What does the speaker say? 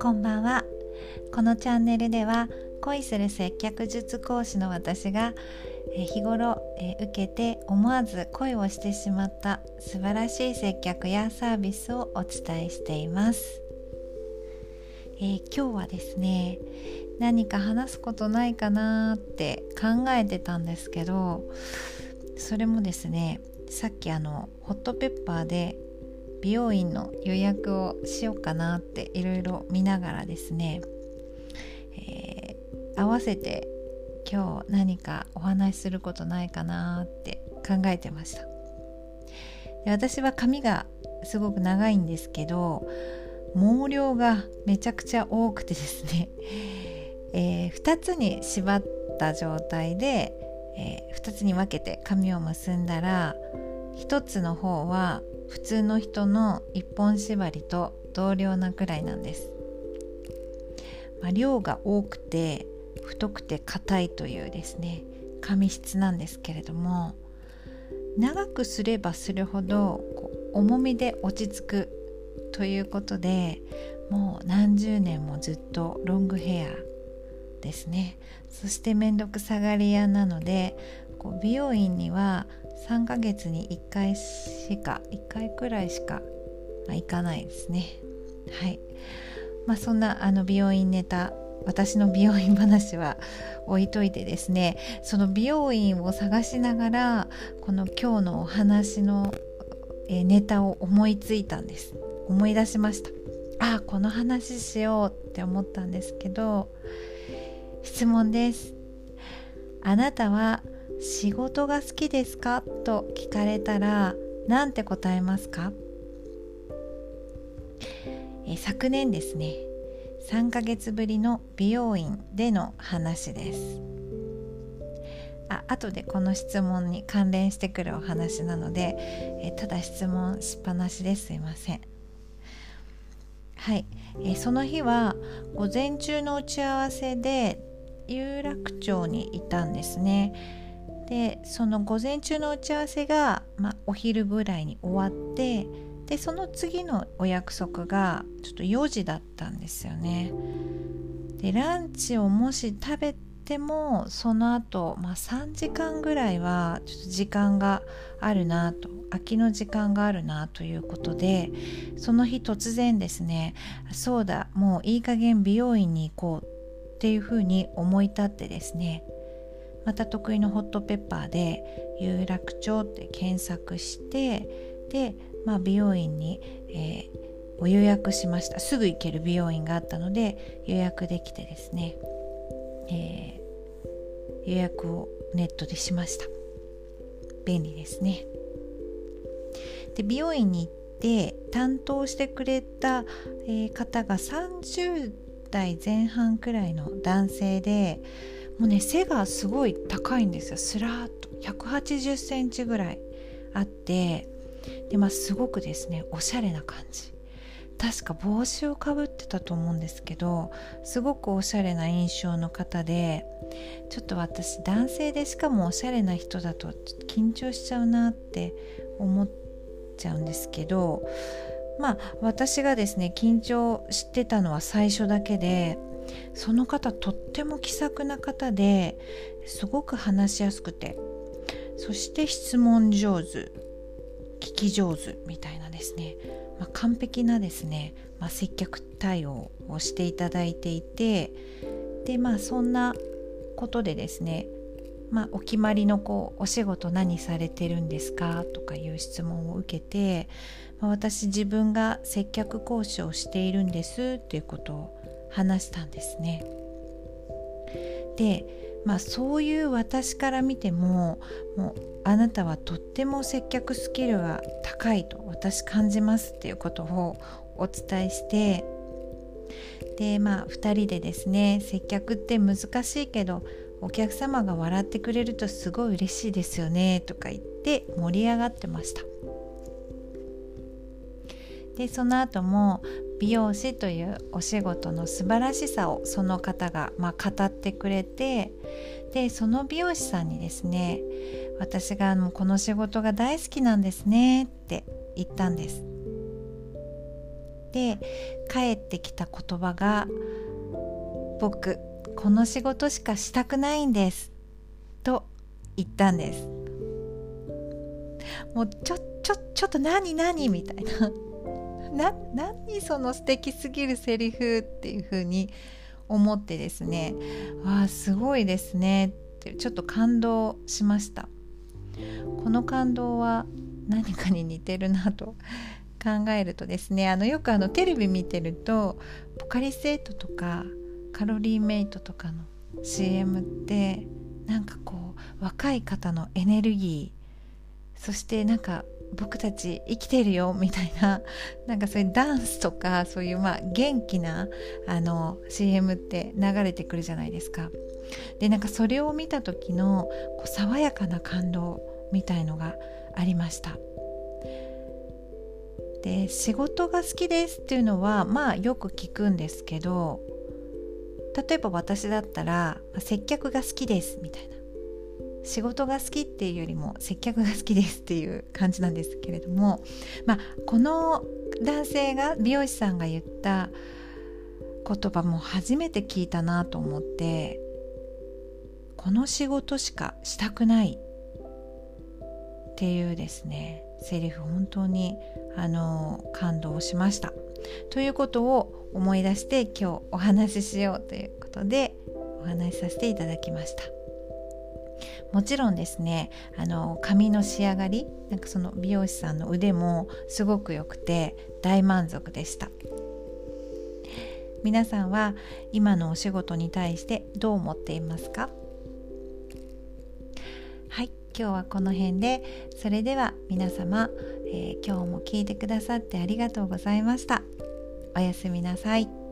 こんばんは。このチャンネルでは恋する接客術講師の私が日頃受けて思わず恋をしてしまった素晴らしい接客やサービスをお伝えしています、えー、今日はですね何か話すことないかなって考えてたんですけどそれもですねさっきあのホットペッパーで美容院の予約をしようかなっていろいろ見ながらですね、えー、合わせて今日何かお話しすることないかなって考えてました。で私は髪がすごく長いんですけど毛量がめちゃくちゃ多くてですね、えー、2つに縛った状態で、えー、2つに分けて髪を結んだら1つの方は普通の人の一本縛りと同量なくらいなんです、まあ、量が多くて太くて硬いというですね髪質なんですけれども長くすればするほど重みで落ち着くということでもう何十年もずっとロングヘアですね。そして面倒くさがり屋なのでこう美容院には3ヶ月に1回しか1回くらいしか、まあ、行かないですね。はい。まあそんなあの美容院ネタ私の美容院話は置いといてですねその美容院を探しながらこの今日のお話のネタを思いついたんです。思い出しました。ああこの話しようって思ったんですけど質問です。あなたは仕事が好きですか？と聞かれたら何て答えますか？え昨年ですね3ヶ月ぶりの美容院での話です。あ後でこの質問に関連してくるお話なのでえただ質問しっぱなしですいません。はい、えその日は午前中の打ち合わせで有楽町にいたんですねでその午前中の打ち合わせが、まあ、お昼ぐらいに終わってでその次のお約束がちょっと4時だったんですよね。でランチをもし食べてもその後、まあ3時間ぐらいはちょっと時間があるなと空きの時間があるなということでその日突然ですねそうだもういい加減美容院に行こうっていうふうに思い立ってですねまた得意のホットペッパーで有楽町って検索してで、まあ、美容院に、えー、お予約しました。すぐ行ける美容院があったので予約できてですね、えー、予約をネットでしました。便利ですね。で美容院に行って担当してくれた、えー、方が30代前半くらいの男性でもうね背がすごい高いんですよ。スラーッと。180センチぐらいあって。でまあすごくですねおしゃれな感じ。確か帽子をかぶってたと思うんですけどすごくおしゃれな印象の方でちょっと私男性でしかもおしゃれな人だと緊張しちゃうなって思っちゃうんですけどまあ私がですね緊張してたのは最初だけでその方とっても気さくな方ですごく話しやすくてそして質問上手聞き上手みたいなですね、まあ、完璧なですね、まあ、接客対応をしていただいていてでまあそんなことでですねまあ、お決まりのこうお仕事何されてるんですかとかいう質問を受けて、まあ、私自分が接客講師をしているんですっていうことを話したんですね。でまあそういう私から見てももうあなたはとっても接客スキルが高いと私感じますっていうことをお伝えしてでまあ2人でですね接客って難しいけどお客様が笑ってくれるとすごい嬉しいですよねとか言って盛り上がってました。でその後も美容師というお仕事の素晴らしさをその方が、まあ、語ってくれてでその美容師さんにですね私がもうこの仕事が大好きなんですねって言ったんです。で帰ってきた言葉が「僕。この仕事しかしたくないんです」と言ったんです。もうちょちょちょっと何何みたいな。な何その素敵すぎるセリフっていう風に思ってですね。わあすごいですね。ってちょっと感動しました。この感動は何かに似てるなと考えるとですね。あのよくあのテレビ見てるとポカリスエットとかカロリーメイトとかの CM ってなんかこう若い方のエネルギーそしてなんか僕たち生きてるよみたいな なんかそういうダンスとかそういうまあ元気なあの CM って流れてくるじゃないですか。でなんかそれを見た時のこう爽やかな感動みたいのがありました。で仕事が好きですっていうのはまあよく聞くんですけど例えば私だったら接客が好きですみたいな。仕事が好きっていうよりも接客が好きですっていう感じなんですけれども、まあ、この男性が美容師さんが言った言葉も初めて聞いたなと思ってこの仕事しかしたくないっていうですねセリフ本当にあの感動しました。ということを思い出して今日お話ししようということでお話しさせていただきました。もちろんですねあの髪の仕上がりなんかその美容師さんの腕もすごく良くて大満足でした。皆さんは今のお仕事に対してどう思っていますか？はい今日はこの辺で。それでは皆様、えー、今日も聞いてくださってありがとうございました。おやすみなさい。